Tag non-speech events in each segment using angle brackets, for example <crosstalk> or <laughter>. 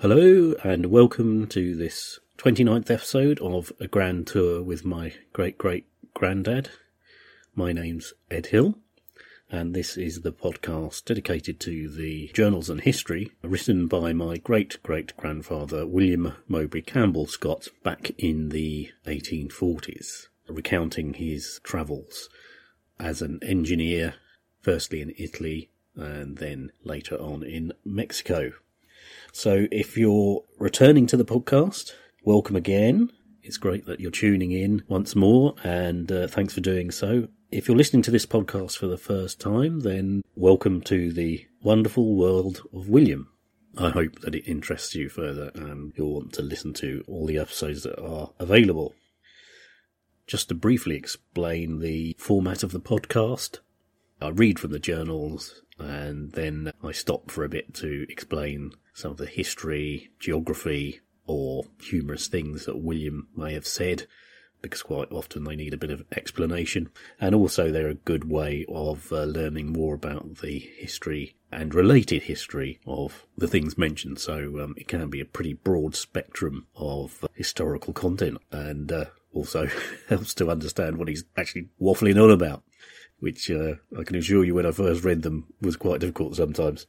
Hello, and welcome to this 29th episode of A Grand Tour with my great great granddad. My name's Ed Hill, and this is the podcast dedicated to the journals and history written by my great great grandfather William Mowbray Campbell Scott back in the 1840s, recounting his travels as an engineer, firstly in Italy and then later on in Mexico. So if you're returning to the podcast, welcome again. It's great that you're tuning in once more, and uh, thanks for doing so. If you're listening to this podcast for the first time, then welcome to the wonderful world of William. I hope that it interests you further and you'll want to listen to all the episodes that are available. Just to briefly explain the format of the podcast, I read from the journals and then I stop for a bit to explain some of the history, geography, or humorous things that William may have said, because quite often they need a bit of explanation. And also, they're a good way of uh, learning more about the history and related history of the things mentioned. So um, it can be a pretty broad spectrum of uh, historical content and uh, also <laughs> helps to understand what he's actually waffling on about, which uh, I can assure you when I first read them was quite difficult sometimes.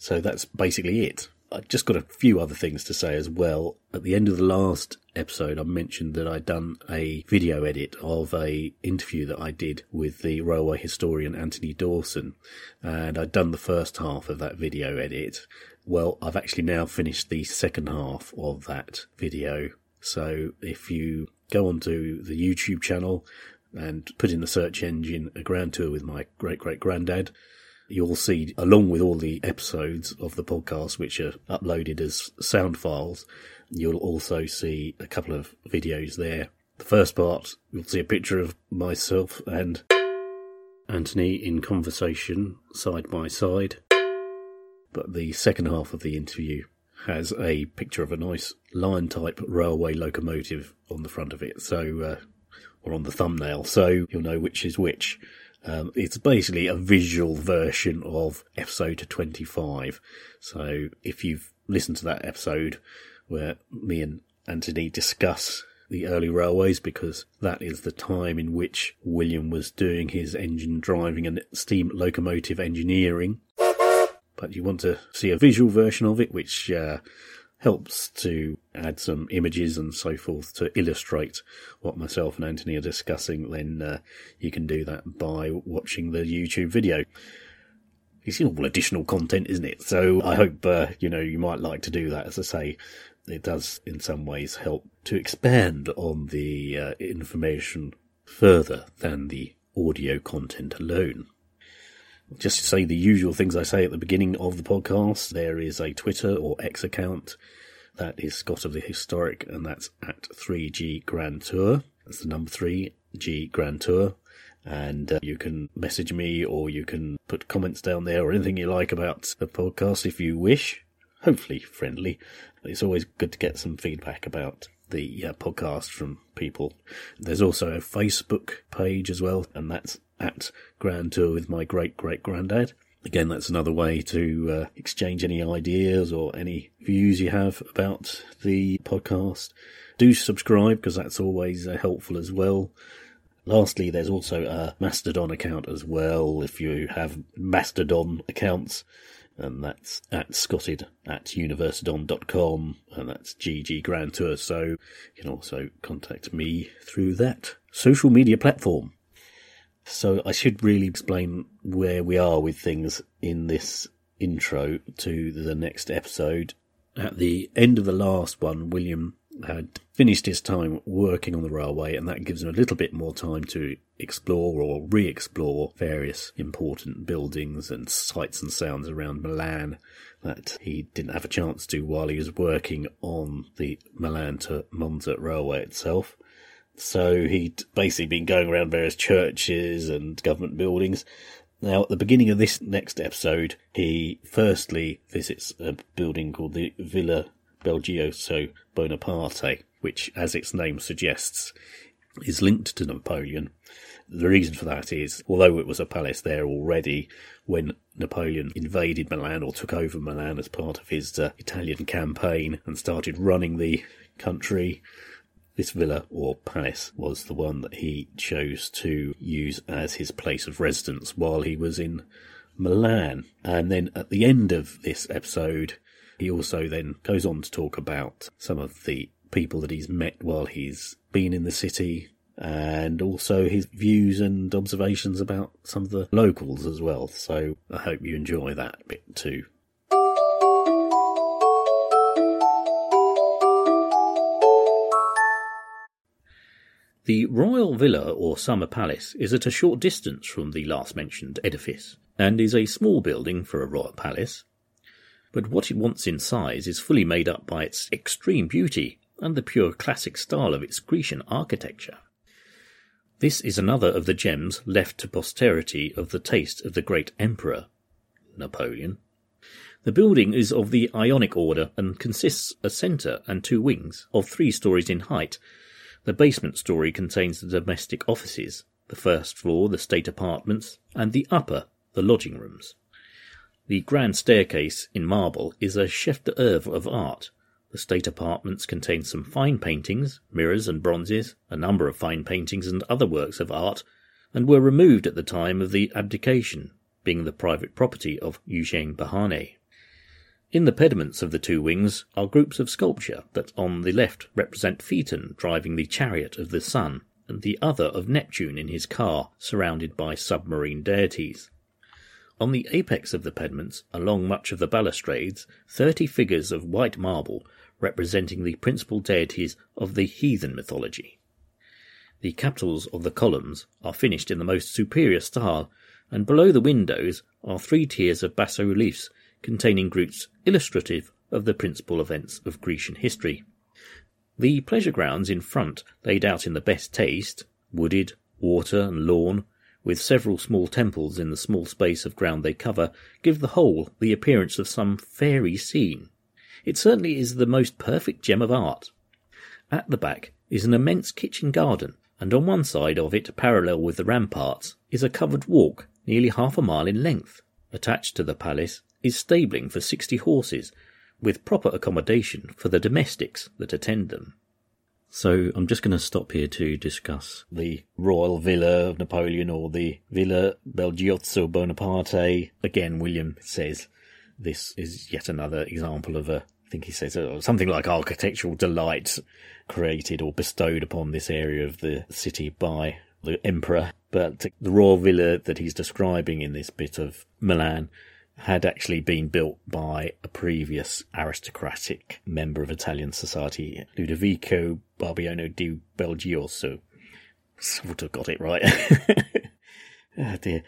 So that's basically it. I've just got a few other things to say as well. At the end of the last episode, I mentioned that I'd done a video edit of a interview that I did with the railway historian Anthony Dawson, and I'd done the first half of that video edit. Well, I've actually now finished the second half of that video. So if you go onto the YouTube channel and put in the search engine a grand tour with my great great granddad, you'll see, along with all the episodes of the podcast, which are uploaded as sound files, you'll also see a couple of videos there. The first part, you'll see a picture of myself and Anthony in conversation side by side. But the second half of the interview has a picture of a nice lion type railway locomotive on the front of it, so, uh, or on the thumbnail, so you'll know which is which. Um, it's basically a visual version of episode 25. So if you've listened to that episode where me and Anthony discuss the early railways, because that is the time in which William was doing his engine driving and steam locomotive engineering. But you want to see a visual version of it, which uh, helps to add some images and so forth to illustrate what myself and Anthony are discussing, then uh, you can do that by watching the YouTube video. It's all additional content, isn't it? So I hope, uh, you know, you might like to do that. As I say, it does in some ways help to expand on the uh, information further than the audio content alone. Just to say the usual things I say at the beginning of the podcast, there is a Twitter or X account. That is Scott of the Historic, and that's at 3G Grand Tour. That's the number 3G Grand Tour. And uh, you can message me or you can put comments down there or anything you like about the podcast if you wish. Hopefully friendly. It's always good to get some feedback about the uh, podcast from people. There's also a Facebook page as well, and that's at Grand Tour with my great great granddad. Again, that's another way to uh, exchange any ideas or any views you have about the podcast. Do subscribe because that's always uh, helpful as well. Lastly, there's also a Mastodon account as well if you have Mastodon accounts, and that's at scotted at universeodon.com, and that's GG Grand Tour. So you can also contact me through that social media platform. So I should really explain where we are with things in this intro to the next episode. At the end of the last one, William had finished his time working on the railway, and that gives him a little bit more time to explore or re explore various important buildings and sights and sounds around Milan that he didn't have a chance to while he was working on the Milan to Monza railway itself. So he'd basically been going around various churches and government buildings. Now, at the beginning of this next episode, he firstly visits a building called the Villa Belgiojoso Bonaparte, which, as its name suggests, is linked to Napoleon. The reason for that is, although it was a palace there already when Napoleon invaded Milan or took over Milan as part of his uh, Italian campaign and started running the country, this villa or palace was the one that he chose to use as his place of residence while he was in Milan. And then at the end of this episode, he also then goes on to talk about some of the people that he's met while he's been in the city and also his views and observations about some of the locals as well. So I hope you enjoy that bit too. The Royal Villa or Summer Palace is at a short distance from the last mentioned edifice, and is a small building for a royal palace, but what it wants in size is fully made up by its extreme beauty and the pure classic style of its Grecian architecture. This is another of the gems left to posterity of the taste of the great emperor, Napoleon. The building is of the Ionic order and consists a centre and two wings of three stories in height. The basement story contains the domestic offices, the first floor the state apartments, and the upper the lodging rooms. The grand staircase in marble is a chef d'oeuvre of art. The state apartments contain some fine paintings, mirrors and bronzes, a number of fine paintings and other works of art, and were removed at the time of the abdication, being the private property of Eugène Beauharnais. In the pediments of the two wings are groups of sculpture that on the left represent Phaeton driving the chariot of the sun, and the other of Neptune in his car, surrounded by submarine deities. On the apex of the pediments, along much of the balustrades, thirty figures of white marble representing the principal deities of the heathen mythology. The capitals of the columns are finished in the most superior style, and below the windows are three tiers of bas reliefs containing groups illustrative of the principal events of Grecian history. The pleasure grounds in front, laid out in the best taste, wooded, water and lawn, with several small temples in the small space of ground they cover, give the whole the appearance of some fairy scene. It certainly is the most perfect gem of art. At the back is an immense kitchen garden, and on one side of it, parallel with the ramparts, is a covered walk nearly half a mile in length. Attached to the palace is stabling for sixty horses, with proper accommodation for the domestics that attend them. So I'm just going to stop here to discuss the royal villa of Napoleon or the Villa Belgiojoso Bonaparte. Again, William says this is yet another example of a, I think he says uh, something like architectural delight created or bestowed upon this area of the city by the emperor. But the royal villa that he's describing in this bit of Milan had actually been built by a previous aristocratic member of Italian society, Ludovico Barbiano di Belgiojoso. Sort of got it right. <laughs> oh dear.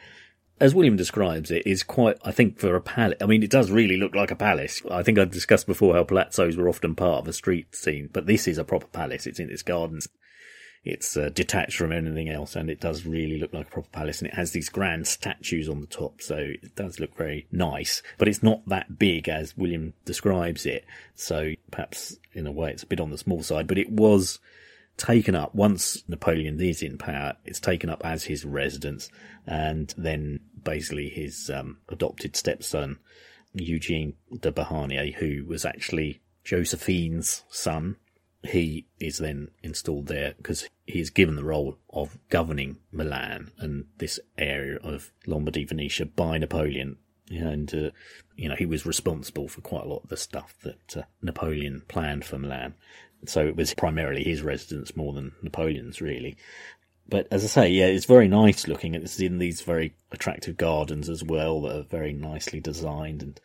As William describes it, is quite, I think, for a palace. I mean, it does really look like a palace. I think I discussed before how palazzos were often part of a street scene, but this is a proper palace. It's in its gardens it's uh, detached from anything else and it does really look like a proper palace and it has these grand statues on the top so it does look very nice. But it's not that big as william describes it so perhaps in a way it's a bit on the small side. But it was taken up once napoleon is in power it's taken up as his residence and then basically his um, adopted stepson eugene de beauharnais who was actually josephine's son he is then installed there because he is given the role of governing Milan and this area of Lombardy, Venetia by Napoleon. And, uh, you know, he was responsible for quite a lot of the stuff that uh, Napoleon planned for Milan. So it was primarily his residence more than Napoleon's, really. But as I say, yeah, it's very nice looking. It's in these very attractive gardens as well that are very nicely designed and,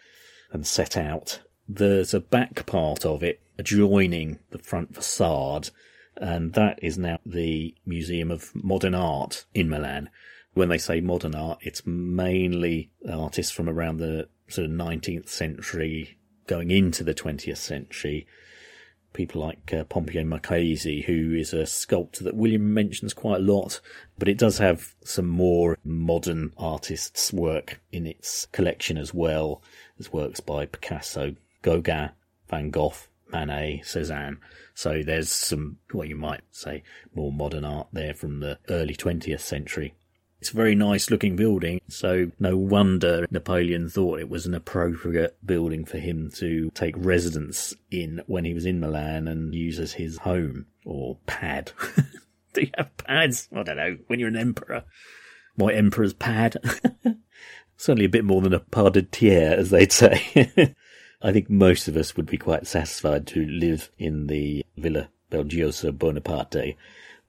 and set out. There's a back part of it adjoining the front facade, and that is now the Museum of Modern Art in Milan. When they say modern art, it's mainly artists from around the sort of 19th century going into the 20th century people like uh, Pompeo Marchesi, who is a sculptor that William mentions quite a lot, but it does have some more modern artists' work in its collection as well. There's works by Picasso, Gauguin, Van Gogh, Manet, Cezanne. So there's some, what you might say, more modern art there from the early 20th century. It's a very nice looking building, so no wonder Napoleon thought it was an appropriate building for him to take residence in when he was in Milan and use as his home or pad. <laughs> Do you have pads? I don't know. When you're an emperor, my emperor's pad. <laughs> Certainly a bit more than a pied-à-terre, as they'd say. <laughs> I think most of us would be quite satisfied to live in the Villa Belgiojoso Bonaparte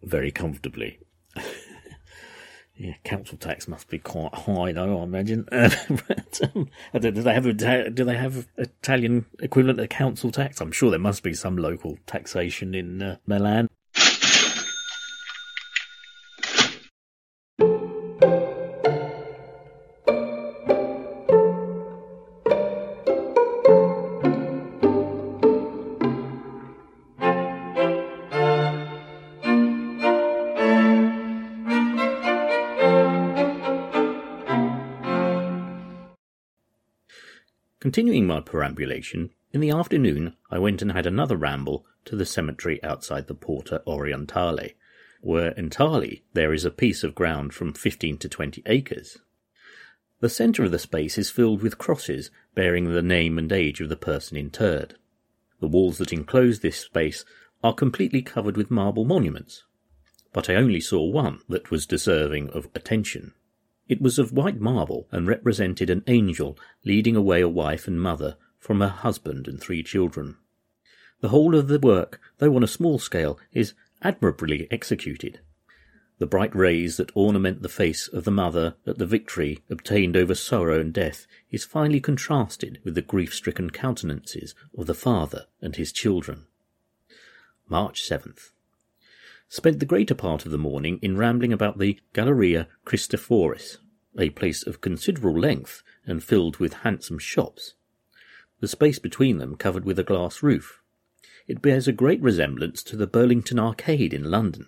very comfortably. <laughs> Yeah, council tax must be quite high, though. I imagine. <laughs> but, um, do they have a, do they have Italian equivalent of council tax? I'm sure there must be some local taxation in uh, Milan. Continuing my perambulation, in the afternoon I went and had another ramble to the cemetery outside the Porta Orientale, where entirely there is a piece of ground from fifteen to twenty acres. The centre of the space is filled with crosses bearing the name and age of the person interred. The walls that enclose this space are completely covered with marble monuments, but I only saw one that was deserving of attention. It was of white marble and represented an angel leading away a wife and mother from her husband and three children. The whole of the work, though on a small scale, is admirably executed. The bright rays that ornament the face of the mother at the victory obtained over sorrow and death is finely contrasted with the grief-stricken countenances of the father and his children. March 7th spent the greater part of the morning in rambling about the Galleria Cristoforis, a place of considerable length and filled with handsome shops. The space between them covered with a glass roof. It bears a great resemblance to the Burlington Arcade in London.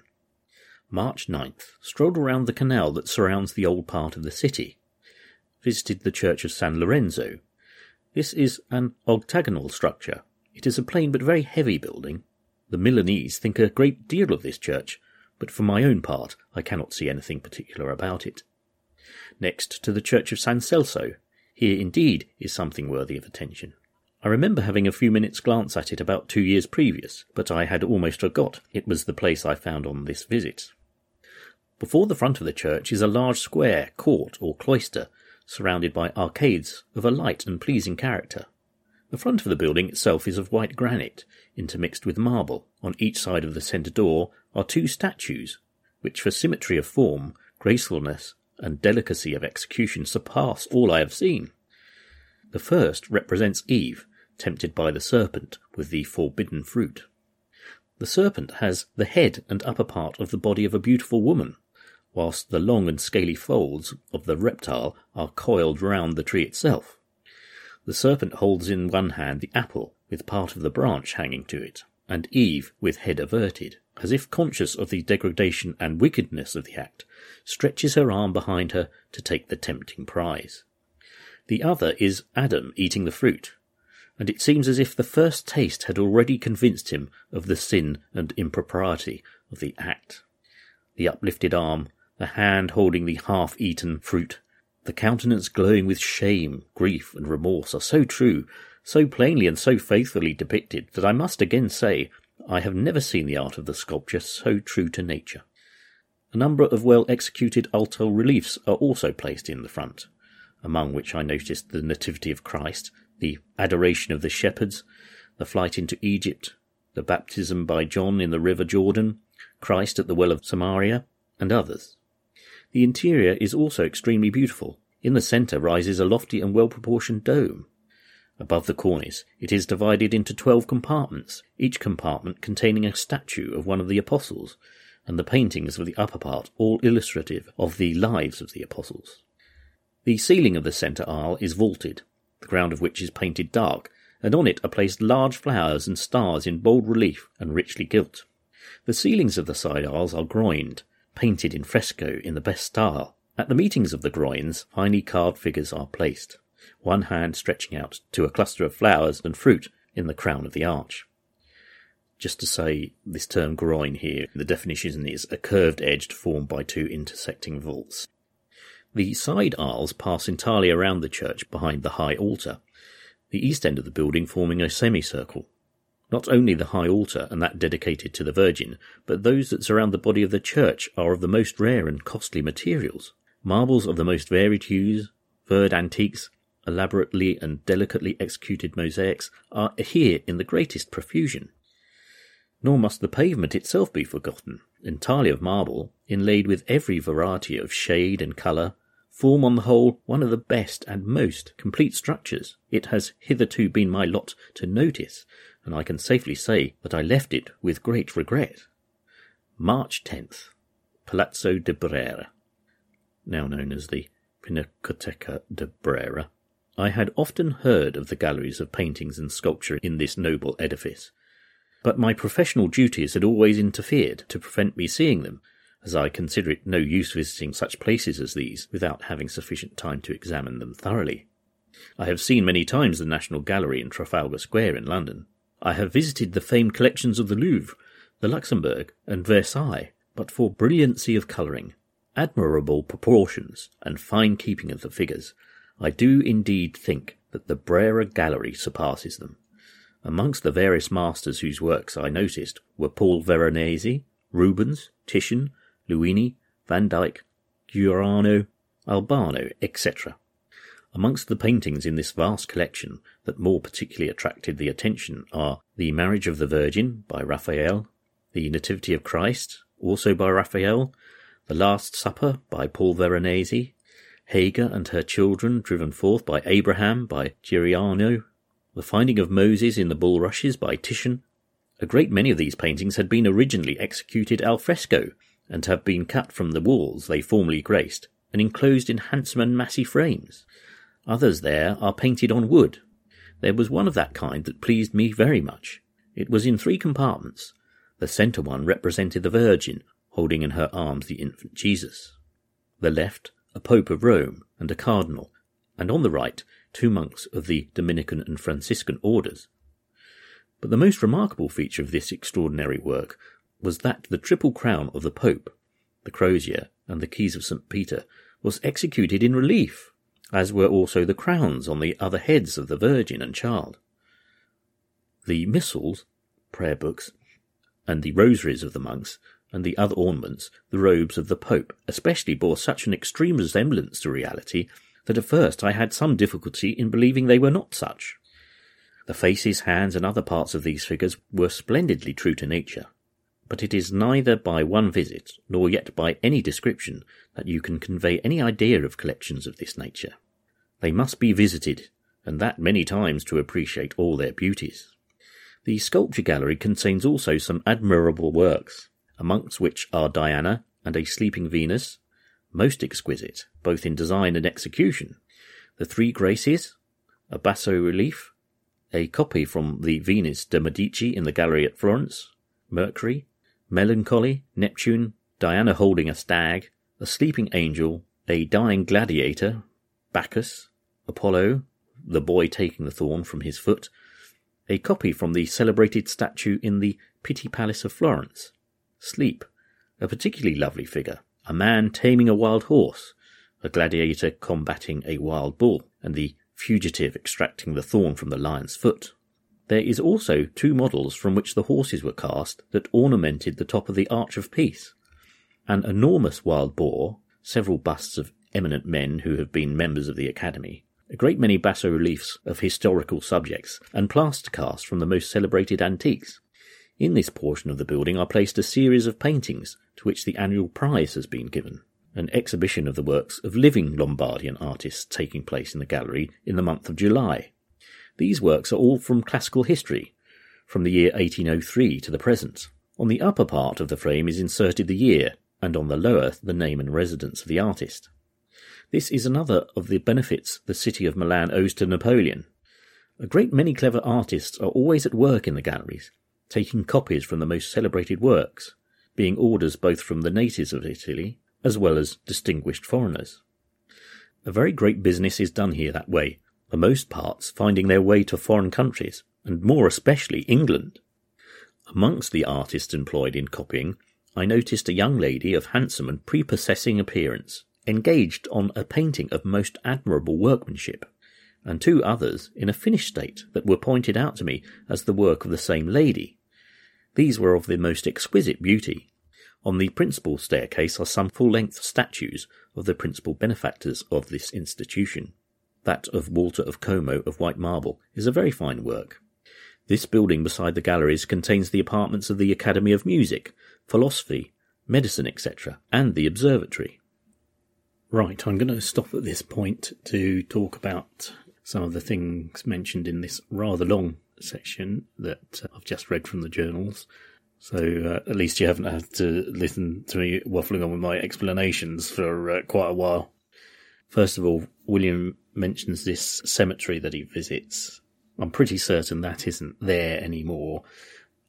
March 9th, strolled around the canal that surrounds the old part of the city. Visited the church of San Lorenzo. This is an octagonal structure. It is a plain but very heavy building, the Milanese think a great deal of this church, but for my own part I cannot see anything particular about it. Next to the church of San Celso. Here indeed is something worthy of attention. I remember having a few minutes' glance at it about two years previous, but I had almost forgot it was the place I found on this visit. Before the front of the church is a large square, court, or cloister, surrounded by arcades of a light and pleasing character. The front of the building itself is of white granite, intermixed with marble. On each side of the centre door are two statues, which for symmetry of form, gracefulness, and delicacy of execution surpass all I have seen. The first represents Eve, tempted by the serpent with the forbidden fruit. The serpent has the head and upper part of the body of a beautiful woman, whilst the long and scaly folds of the reptile are coiled round the tree itself. The serpent holds in one hand the apple, with part of the branch hanging to it, and Eve, with head averted, as if conscious of the degradation and wickedness of the act, stretches her arm behind her to take the tempting prize. The other is Adam eating the fruit, and it seems as if the first taste had already convinced him of the sin and impropriety of the act. The uplifted arm, the hand holding the half-eaten fruit, the countenance glowing with shame, grief, and remorse are so true, so plainly and so faithfully depicted, that I must again say I have never seen the art of the sculpture so true to nature. A number of well executed alto reliefs are also placed in the front, among which I noticed the Nativity of Christ, the Adoration of the Shepherds, the Flight into Egypt, the Baptism by John in the River Jordan, Christ at the Well of Samaria, and others. The interior is also extremely beautiful. In the centre rises a lofty and well proportioned dome. Above the cornice, it is divided into twelve compartments, each compartment containing a statue of one of the apostles, and the paintings of the upper part all illustrative of the lives of the apostles. The ceiling of the centre aisle is vaulted, the ground of which is painted dark, and on it are placed large flowers and stars in bold relief and richly gilt. The ceilings of the side aisles are groined, painted in fresco in the best style. At the meetings of the groins, finely carved figures are placed, one hand stretching out to a cluster of flowers and fruit in the crown of the arch. Just to say, this term groin here, the definition is a curved edge formed by two intersecting vaults. The side aisles pass entirely around the church behind the high altar, the east end of the building forming a semicircle. Not only the high altar and that dedicated to the Virgin, but those that surround the body of the church are of the most rare and costly materials. Marbles of the most varied hues, verd antiques, elaborately and delicately executed mosaics are here in the greatest profusion. Nor must the pavement itself be forgotten, entirely of marble, inlaid with every variety of shade and colour, form on the whole one of the best and most complete structures it has hitherto been my lot to notice, and I can safely say that I left it with great regret. March 10th, Palazzo de Brera, now known as the Pinacoteca de Brera. I had often heard of the galleries of paintings and sculpture in this noble edifice, but my professional duties had always interfered to prevent me seeing them, as I consider it no use visiting such places as these without having sufficient time to examine them thoroughly. I have seen many times the National Gallery in Trafalgar Square in London. I have visited the famed collections of the Louvre, the Luxembourg, and Versailles, but for brilliancy of colouring, admirable proportions, and fine keeping of the figures, I do indeed think that the Brera Gallery surpasses them. Amongst the various masters whose works I noticed were Paul Veronese, Rubens, Titian, Luini, Van Dyck, Giuliano, Albano, etc. Amongst the paintings in this vast collection that more particularly attracted the attention are The Marriage of the Virgin by Raphael, The Nativity of Christ, also by Raphael, The Last Supper by Paul Veronese, Hagar and her children driven forth by Abraham by Giuliano, The Finding of Moses in the Bulrushes by Titian. A great many of these paintings had been originally executed al fresco and have been cut from the walls they formerly graced and enclosed in handsome and massy frames. Others there are painted on wood. There was one of that kind that pleased me very much. It was in three compartments. The centre one represented the Virgin, holding in her arms the infant Jesus. The left, a Pope of Rome and a Cardinal, and on the right, two monks of the Dominican and Franciscan orders. But the most remarkable feature of this extraordinary work was that the triple crown of the Pope, the crozier, and the keys of St. Peter was executed in relief, as were also the crowns on the other heads of the Virgin and Child. The missals, prayer books, and the rosaries of the monks, and the other ornaments, the robes of the Pope, especially bore such an extreme resemblance to reality that at first I had some difficulty in believing they were not such. The faces, hands, and other parts of these figures were splendidly true to nature, but it is neither by one visit nor yet by any description that you can convey any idea of collections of this nature. They must be visited, and that many times to appreciate all their beauties. The sculpture gallery contains also some admirable works, amongst which are Diana and a sleeping Venus, most exquisite, both in design and execution, the Three Graces, a basso relief, a copy from the Venus de Medici in the gallery at Florence, Mercury, Melancholy, Neptune, Diana holding a stag, a sleeping angel, a dying gladiator, Bacchus, Apollo, the boy taking the thorn from his foot, a copy from the celebrated statue in the Pitti Palace of Florence, Sleep, a particularly lovely figure, a man taming a wild horse, a gladiator combating a wild bull, and the fugitive extracting the thorn from the lion's foot. There is also two models from which the horses were cast that ornamented the top of the Arch of Peace. An enormous wild boar, several busts of eminent men who have been members of the Academy, a great many basso reliefs of historical subjects, and plaster casts from the most celebrated antiques. In this portion of the building are placed a series of paintings to which the annual prize has been given. An exhibition of the works of living Lombardian artists taking place in the gallery in the month of July. These works are all from classical history, from the year 1803 to the present. On the upper part of the frame is inserted the year, and on the lower the name and residence of the artist. This is another of the benefits the city of Milan owes to Napoleon. A great many clever artists are always at work in the galleries, taking copies from the most celebrated works, being orders both from the natives of Italy as well as distinguished foreigners. A very great business is done here that way, the most parts finding their way to foreign countries, and more especially England. Amongst the artists employed in copying, I noticed a young lady of handsome and prepossessing appearance, engaged on a painting of most admirable workmanship, and two others in a finished state that were pointed out to me as the work of the same lady. These were of the most exquisite beauty. On the principal staircase are some full length statues of the principal benefactors of this institution. That of Walter of Como of white marble is a very fine work. This building beside the galleries contains the apartments of the Academy of Music, Philosophy, Medicine, etc., and the observatory. Right, I'm going to stop at this point to talk about some of the things mentioned in this rather long section that uh, I've just read from the journals. So uh, at least you haven't had to listen to me waffling on with my explanations for uh, quite a while. First of all, William mentions this cemetery that he visits. I'm pretty certain that isn't there anymore.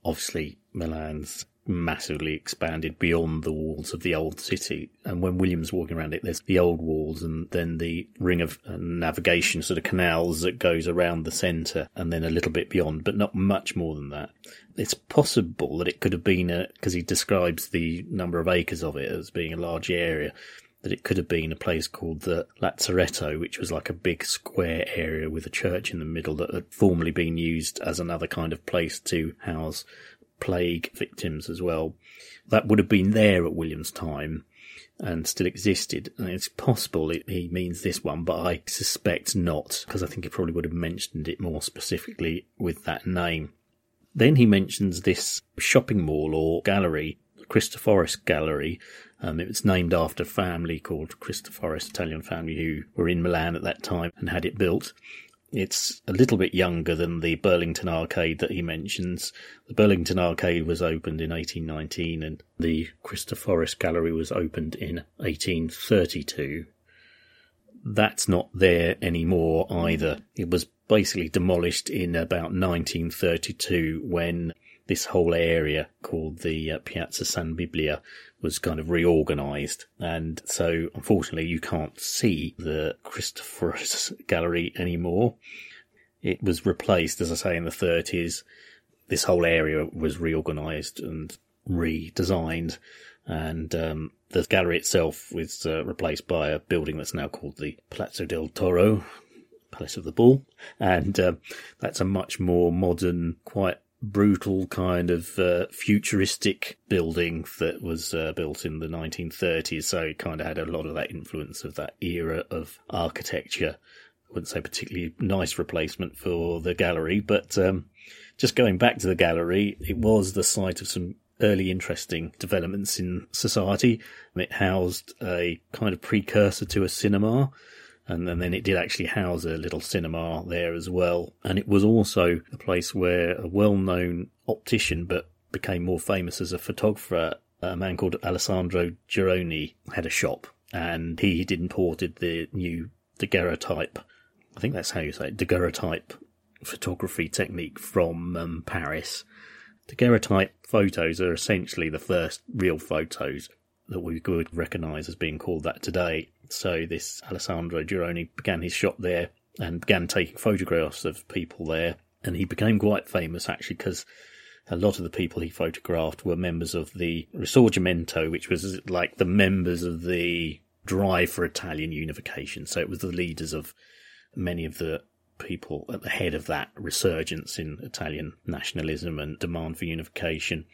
Obviously, Milan's massively expanded beyond the walls of the old city. And when William's walking around it, there's the old walls and then the ring of uh, navigation sort of canals that goes around the centre and then a little bit beyond, but not much more than that. It's possible that it could have been a, because he describes the number of acres of it as being a large area, that it could have been a place called the Lazzaretto, which was like a big square area with a church in the middle that had formerly been used as another kind of place to house plague victims as well. That would have been there at William's time and still existed. And it's possible he means this one, but I suspect not, because I think he probably would have mentioned it more specifically with that name. Then he mentions this shopping mall or gallery, Cristoforis Gallery. Um, it was named after a family called Cristoforis, Italian family who were in Milan at that time and had it built. It's a little bit younger than the Burlington Arcade that he mentions. The Burlington Arcade was opened in 1819 and the Cristoforis Gallery was opened in 1832. That's not there anymore either. It was basically demolished in about 1932 when this whole area called the uh, Piazza San Babila was kind of reorganized. And so unfortunately you can't see the Christopher's <laughs> gallery anymore. It was replaced, as I say, in the 30s. This whole area was reorganized and redesigned and um, the gallery itself was uh, replaced by a building that's now called the Palazzo del Toro, Palace of the Bull, and uh, that's a much more modern, quite brutal kind of uh, futuristic building that was uh, built in the 1930s. So it kind of had a lot of that influence of that era of architecture. I wouldn't say particularly nice replacement for the gallery, but um, just going back to the gallery, it was the site of some early interesting developments in society. It housed a kind of precursor to a cinema and, then it did actually house a little cinema there as well. And it was also a place where a well-known optician, but became more famous as a photographer, a man called Alessandro Duroni, had a shop, and he imported the new daguerreotype. I think that's how you say it, daguerreotype photography technique from um, Paris. Daguerreotype photos are essentially the first real photos that we would recognise as being called that today. So this Alessandro Duroni began his shop there and began taking photographs of people there. And he became quite famous actually because a lot of the people he photographed were members of the Risorgimento, which was like the members of the drive for Italian unification. So it was the leaders of many of the people at the head of that resurgence in Italian nationalism and demand for unification,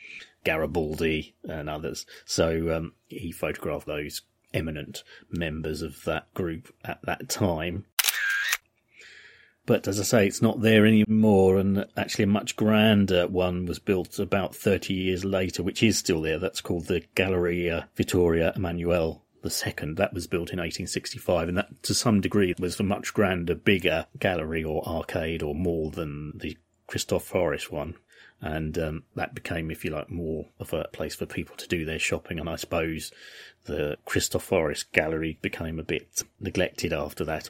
Garibaldi and others. So um, he photographed those eminent members of that group at that time. But as I say, it's not there anymore, and actually a much grander one was built about 30 years later, which is still there. That's called the Galleria Vittorio Emanuele II. That was built in 1865, and that to some degree was a much grander, bigger gallery or arcade or mall than the Cristoforis one and um, that became, if you like, more of a place for people to do their shopping. And I suppose the Cristoforis Gallery became a bit neglected after that.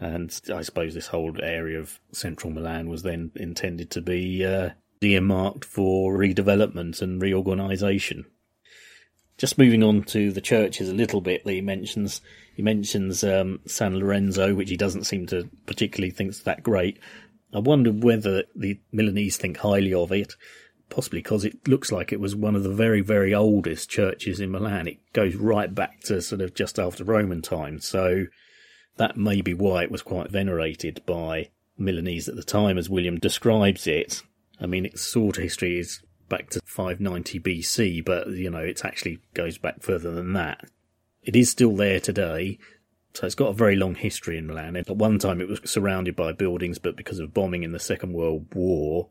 And I suppose this whole area of central Milan was then intended to be uh, earmarked for redevelopment and reorganisation. Just moving on to the churches a little bit, he mentions he mentions um, San Lorenzo, which he doesn't seem to particularly think's that great, I wonder whether the Milanese think highly of it, possibly because it looks like it was one of the very, very oldest churches in Milan. It goes right back to sort of just after Roman times, so that may be why it was quite venerated by Milanese at the time, as William describes it. I mean, its sort of history is back to 590 BC, but you know, it actually goes back further than that. It is still there today. So it's got a very long history in Milan. At one time it was surrounded by buildings, but because of bombing in the Second World War,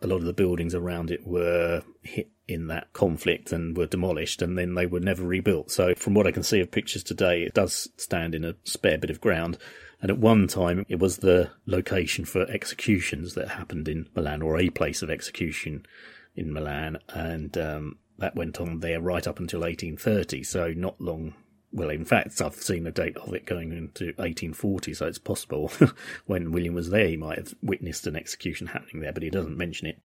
a lot of the buildings around it were hit in that conflict and were demolished and then they were never rebuilt. So from what I can see of pictures today, it does stand in a spare bit of ground. And at one time, it was the location for executions that happened in Milan, or a place of execution in Milan. And um, that went on there right up until 1830. So not long well, in fact, I've seen a date of it going into 1840, so it's possible <laughs> when William was there, he might have witnessed an execution happening there, but he doesn't mention it.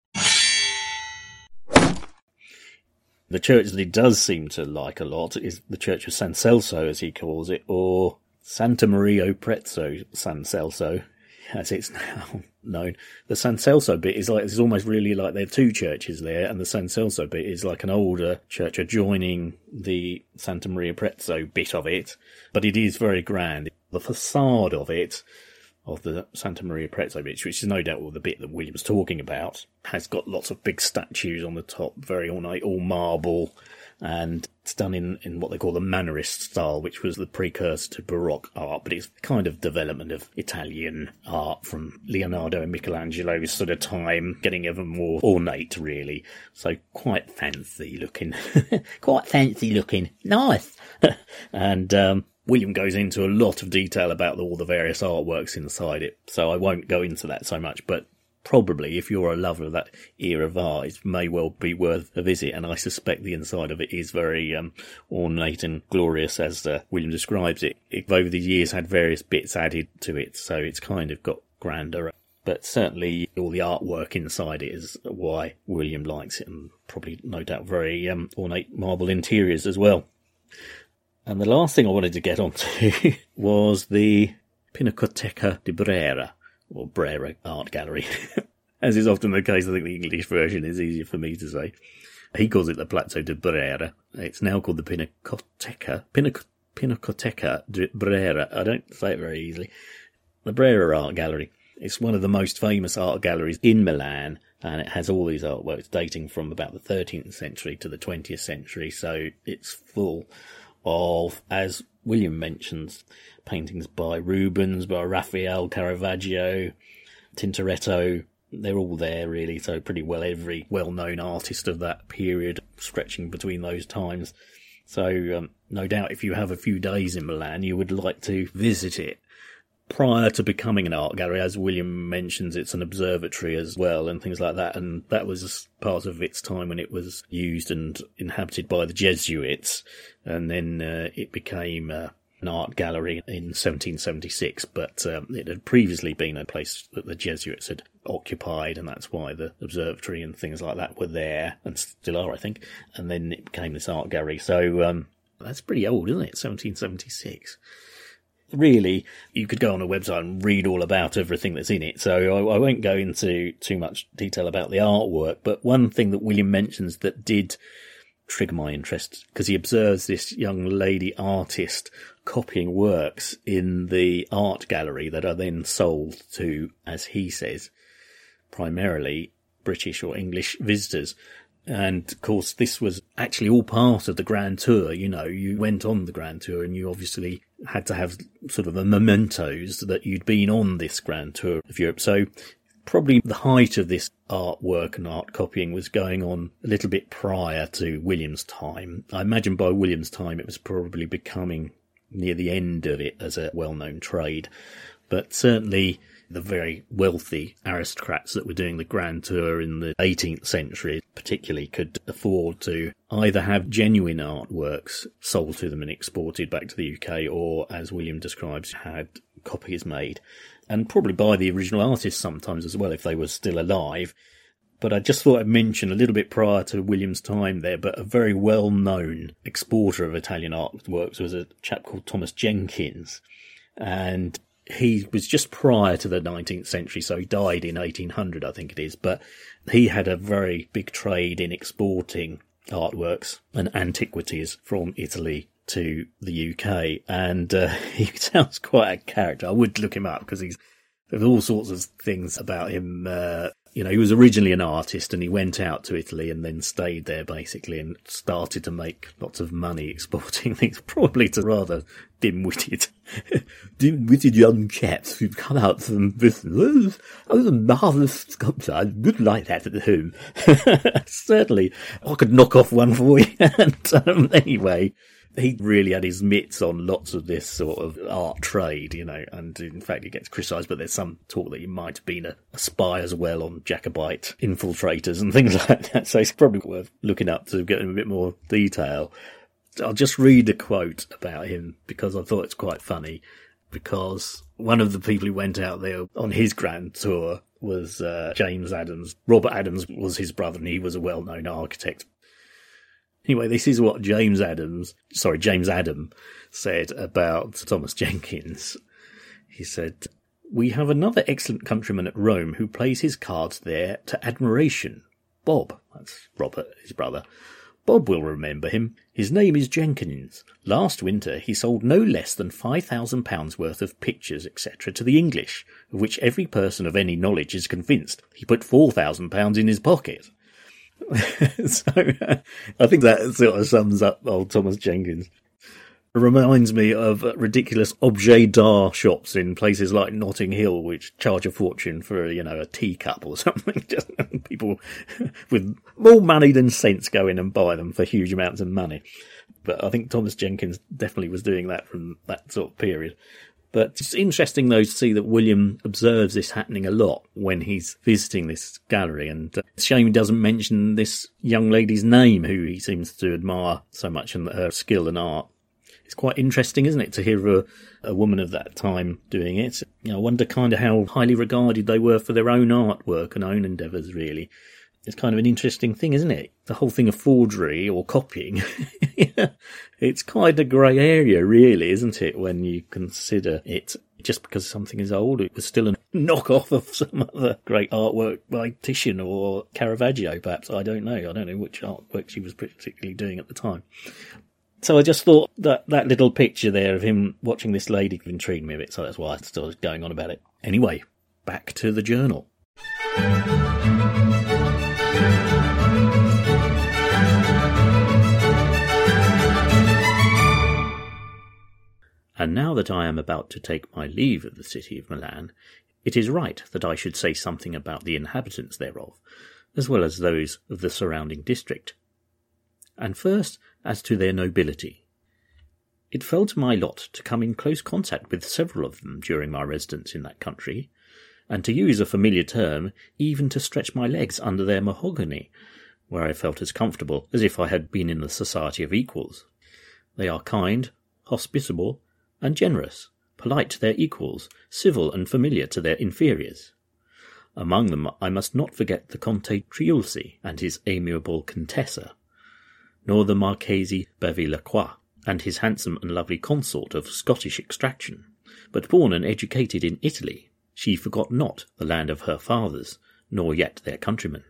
The church that he does seem to like a lot is the Church of San Celso, as he calls it, or Santa Maria Presso San Celso, as it's <laughs> now known. The San Celso bit is like, it's almost really like there are two churches there, and the San Celso bit is like an older church adjoining the Santa Maria Presso bit of it, but it is very grand. The facade of it, of the Santa Maria Presso bit, which is no doubt the bit that William's talking about, has got lots of big statues on the top, very ornate, all marble, and it's done in, in what they call the Mannerist style, which was the precursor to Baroque art, but it's kind of development of Italian art from Leonardo and Michelangelo's sort of time, getting ever more ornate, really. So quite fancy looking. <laughs> quite fancy looking. Nice. <laughs> and, um, William goes into a lot of detail about all the various artworks inside it, so I won't go into that so much, but probably, if you're a lover of that era of art, it may well be worth a visit. And I suspect the inside of it is very um, ornate and glorious, as uh, William describes it. it. Over the years, had various bits added to it, so it's kind of got grander. But certainly, all the artwork inside it is why William likes it, and probably, no doubt, very um, ornate marble interiors as well. And the last thing I wanted to get onto <laughs> was the Pinacoteca di Brera, or Brera Art Gallery. <laughs> As is often the case, I think the English version is easier for me to say. He calls it the Palazzo de Brera. It's now called the Pinacoteca. Pinac- Pinacoteca de Brera. I don't say it very easily. The Brera Art Gallery. It's one of the most famous art galleries in Milan, and it has all these artworks dating from about the 13th century to the 20th century. So it's full of, as William mentions, paintings by Rubens, by Raphael, Caravaggio, Tintoretto. They're all there really, so pretty well every well-known artist of that period stretching between those times. So um, no doubt if you have a few days in Milan, you would like to visit it. Prior to becoming an art gallery, as William mentions, it's an observatory as well and things like that. And that was part of its time when it was used and inhabited by the Jesuits. And then uh, it became uh, an art gallery in 1776, but um, it had previously been a place that the Jesuits had occupied, and that's why the observatory and things like that were there, and still are, I think. And then it became this art gallery. So um, that's pretty old, isn't it? 1776 really, you could go on a website and read all about everything that's in it. So I, I, won't go into too much detail about the artwork. But one thing that William mentions that did trigger my interest because he observes this young lady artist copying works in the art gallery that are then sold to, as he says, primarily British or English visitors. And of course, this was actually all part of the Grand Tour. You know, you went on the Grand Tour and you obviously had to have sort of a mementos that you'd been on this grand tour of Europe. So probably the height of this artwork and art copying was going on a little bit prior to William's time. I imagine by William's time it was probably becoming near the end of it as a well-known trade. But certainly the very wealthy aristocrats that were doing the grand tour in the 18th century particularly could afford to either have genuine artworks sold to them and exported back to the UK or as William describes had copies made and probably by the original artist sometimes as well if they were still alive but I just thought I'd mention a little bit prior to William's time there, but a very well known exporter of Italian artworks was a chap called Thomas Jenkins. And he was just prior to the 19th century, so he died in 1800, I think it is, but he had a very big trade in exporting artworks and antiquities from Italy to the UK, and uh, <laughs> he sounds quite a character. I would look him up because he's there's all sorts of things about him uh, you know, he was originally an artist and he went out to Italy and then stayed there basically and started to make lots of money <laughs> exporting things, probably to rather dim-witted, <laughs> dim-witted young chaps who've come out from Britain. Oh, was a marvellous sculptor. I would like that at home. <laughs> Certainly, I could knock off one for you. and, um, anyway, he really had his mitts on lots of this sort of art trade, you know, and in fact he gets criticised, but there's some talk that he might have been a, a, spy as well on Jacobite infiltrators and <laughs> things like that. So it's probably worth looking up to get in a bit more detail. I'll just read a quote about him because I thought it's quite funny. Because one of the people who went out there on his grand tour was uh, James Adams. Robert Adams was his brother, and he was a well-known architect. Anyway, this is what James Adams, sorry, James Adam said about Thomas Jenkins. He said, We have another excellent countryman at Rome who plays his cards there to admiration. Bob, that's Robert, his brother. Bob will remember him. His name is Jenkins. Last winter he sold no less than five thousand pounds worth of pictures, etc., to the English, of which every person of any knowledge is convinced. He put four thousand pounds in his pocket. <laughs> so I think that sort of sums up old Thomas Jenkins. It reminds me of ridiculous objet d'art shops in places like Notting Hill, which charge a fortune for, you know, a teacup or <laughs> something. Just people <laughs> with more money than sense go in and buy them for huge amounts of money. But I think Thomas Jenkins definitely was doing that from that sort of period. But it's interesting though to see that William observes this happening a lot when he's visiting this gallery and uh, it's shame he doesn't mention this young lady's name who he seems to admire so much and her skill and art. It's quite interesting, isn't it, to hear a, a woman of that time doing it. You know, I wonder kind of how highly regarded they were for their own artwork and own endeavours really it's kind of an interesting thing, isn't it? The whole thing of forgery or copying. <laughs> it's quite a grey area, really, isn't it? When you consider it just because something is old, it was still a knockoff of some other great artwork by Titian or Caravaggio, perhaps. I don't know. I don't know which artwork she was particularly doing at the time. So I just thought that that little picture there of him watching this lady intrigued me a bit, so that's why I started going on about it. Anyway, back to the journal. And now that I am about to take my leave of the city of Milan, it is right that I should say something about the inhabitants thereof, as well as those of the surrounding district. And first, as to their nobility. It fell to my lot to come in close contact with several of them during my residence in that country, and to use a familiar term, even to stretch my legs under their mahogany, where I felt as comfortable as if I had been in the society of equals. They are kind, hospitable, and generous, polite to their equals, civil and familiar to their inferiors. Among them I must not forget the Conte Triulci and his amiable Contessa, nor the Marchese Bevilacqua and his handsome and lovely consort of Scottish extraction. But born and educated in Italy, she forgot not the land of her fathers, nor yet their countrymen.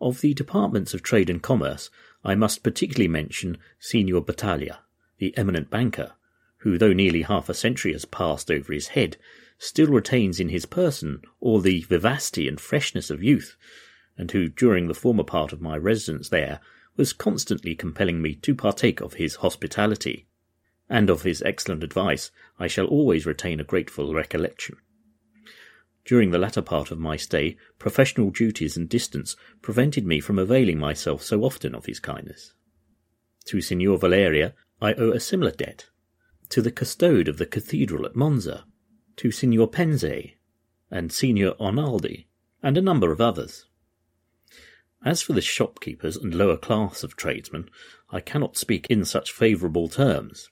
Of the departments of trade and commerce, I must particularly mention Signor Battaglia, the eminent banker, who, though nearly half a century has passed over his head, still retains in his person all the vivacity and freshness of youth, and who, during the former part of my residence there, was constantly compelling me to partake of his hospitality. And of his excellent advice I shall always retain a grateful recollection. During the latter part of my stay, professional duties and distance prevented me from availing myself so often of his kindness. To Signor Valeria I owe a similar debt, to the custode of the cathedral at Monza, to Signor Penze, and Signor Arnaldi, and a number of others. As for the shopkeepers and lower class of tradesmen, I cannot speak in such favourable terms.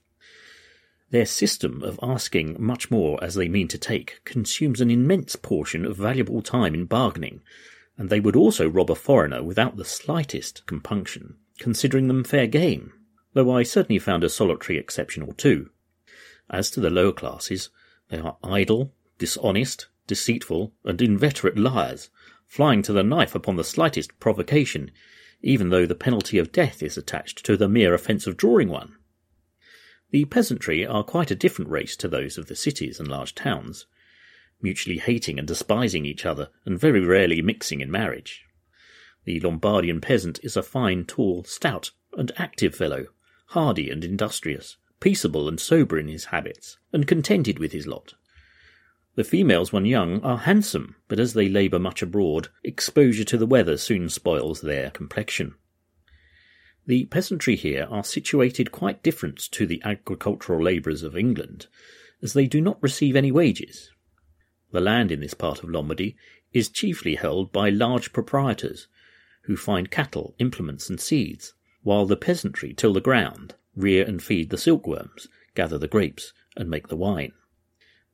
Their system of asking much more as they mean to take consumes an immense portion of valuable time in bargaining, and they would also rob a foreigner without the slightest compunction, considering them fair game, though I certainly found a solitary exception or two. As to the lower classes, they are idle, dishonest, deceitful, and inveterate liars, flying to the knife upon the slightest provocation, even though the penalty of death is attached to the mere offence of drawing one. The peasantry are quite a different race to those of the cities and large towns, mutually hating and despising each other, and very rarely mixing in marriage. The Lombardian peasant is a fine, tall, stout, and active fellow, hardy and industrious, peaceable and sober in his habits, and contented with his lot. The females, when young, are handsome, but as they labour much abroad, exposure to the weather soon spoils their complexion. The peasantry here are situated quite different to the agricultural labourers of England, as they do not receive any wages. The land in this part of Lombardy is chiefly held by large proprietors, who find cattle, implements, and seeds, while the peasantry till the ground, rear and feed the silkworms, gather the grapes, and make the wine.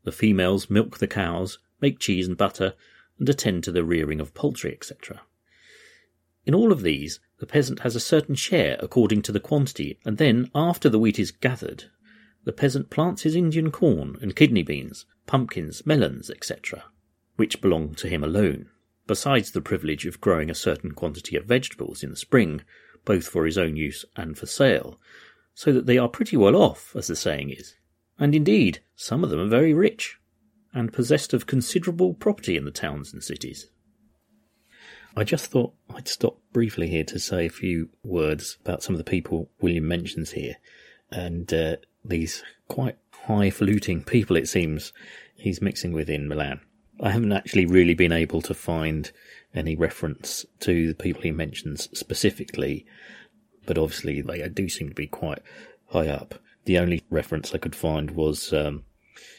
The females milk the cows, make cheese and butter, and attend to the rearing of poultry, etc. In all of these, the peasant has a certain share according to the quantity, and then, after the wheat is gathered, the peasant plants his Indian corn and kidney beans, pumpkins, melons, etc., which belong to him alone, besides the privilege of growing a certain quantity of vegetables in the spring, both for his own use and for sale, so that they are pretty well off, as the saying is. And indeed, some of them are very rich, and possessed of considerable property in the towns and cities. I just thought I'd stop briefly here to say a few words about some of the people William mentions here, and uh, these quite highfalutin people, it seems, he's mixing with in Milan. I haven't actually really been able to find any reference to the people he mentions specifically, but obviously they do seem to be quite high up. The only reference I could find was um,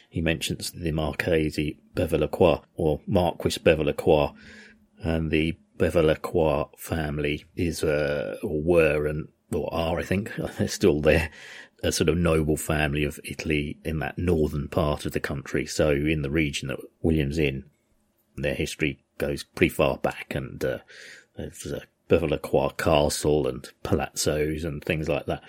he mentions the Marchese Bevilacqua or Marquis Bevilacqua, and the Bevilacqua family is uh, or were and or are I think <laughs> they're still there a sort of noble family of Italy in that northern part of the country. So in the region that William's in, their history goes pretty far back, and uh, there's a Bevilacqua Castle and palazzos and things like that.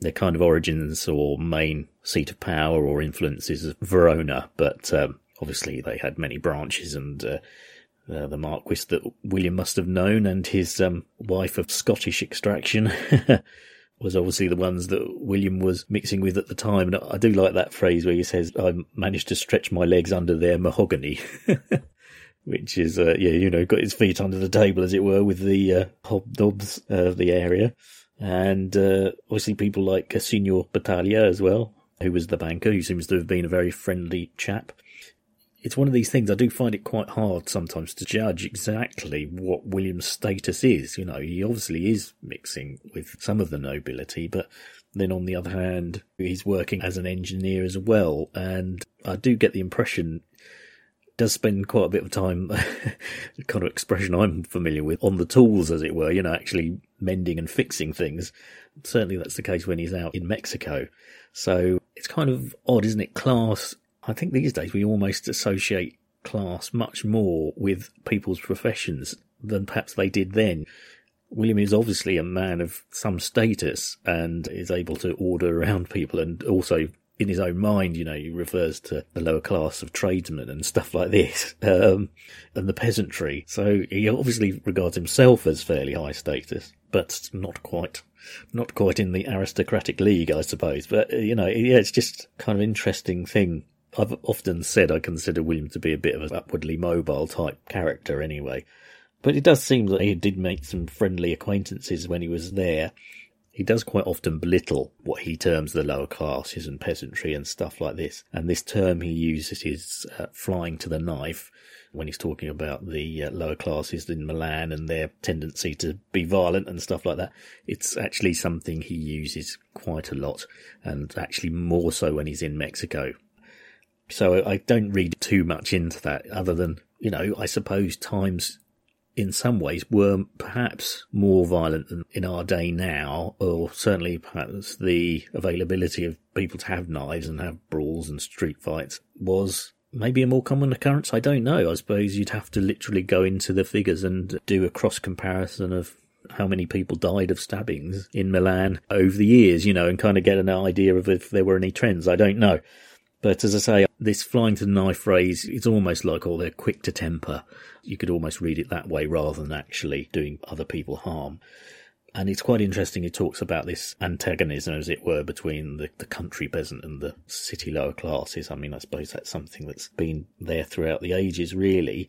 Their kind of origins or main seat of power or influence is Verona, but um, obviously they had many branches and uh, uh, the Marquis that William must have known and his um, wife of Scottish extraction <laughs> was obviously the ones that William was mixing with at the time. And I do like that phrase where he says, I managed to stretch my legs under their mahogany. <laughs> which is, uh, yeah, you know, got his feet under the table, as it were, with the uh, hobnobs of the area. And uh, obviously people like Signor Battaglia as well, who was the banker, who seems to have been a very friendly chap. It's one of these things I do find it quite hard sometimes to judge exactly what William's status is. You know, he obviously is mixing with some of the nobility, but then on the other hand, he's working as an engineer as well. And I do get the impression does spend quite a bit of time, <laughs> kind of expression I'm familiar with, on the tools, as it were, you know, actually mending and fixing things. Certainly that's the case when he's out in Mexico. So it's kind of odd, isn't it? Class, I think these days we almost associate class much more with people's professions than perhaps they did then. William is obviously a man of some status and is able to order around people and also in his own mind, you know, he refers to the lower class of tradesmen and stuff like this, <laughs> um, and the peasantry. So he obviously regards himself as fairly high status, but not quite, not quite in the aristocratic league, I suppose. But, uh, you know, yeah, it's just kind of interesting thing. I've often said I consider William to be a bit of an upwardly mobile type character anyway. But it does seem that he did make some friendly acquaintances when he was there he does quite often belittle what he terms the lower classes and peasantry and stuff like this. And this term he uses is uh, flying to the knife when he's talking about the uh, lower classes in Milan and their tendency to be violent and stuff like that. It's actually something he uses quite a lot and actually more so when he's in Mexico. So I don't read too much into that other than, you know, I suppose times in some ways were perhaps more violent than in our day now, or certainly perhaps the availability of people to have knives and have brawls and street fights was maybe a more common occurrence. I don't know. I suppose you'd have to literally go into the figures and do a cross comparison of how many people died of stabbings in Milan over the years, you know, and kind of get an idea of if there were any trends. I don't know. But as I say, this flying to the knife phrase, it's almost like, oh, they're quick to temper. You could almost read it that way rather than actually doing other people harm. And it's quite interesting. He talks about this antagonism, as it were, between the, the country peasant and the city lower classes. I mean, I suppose that's something that's been there throughout the ages, really.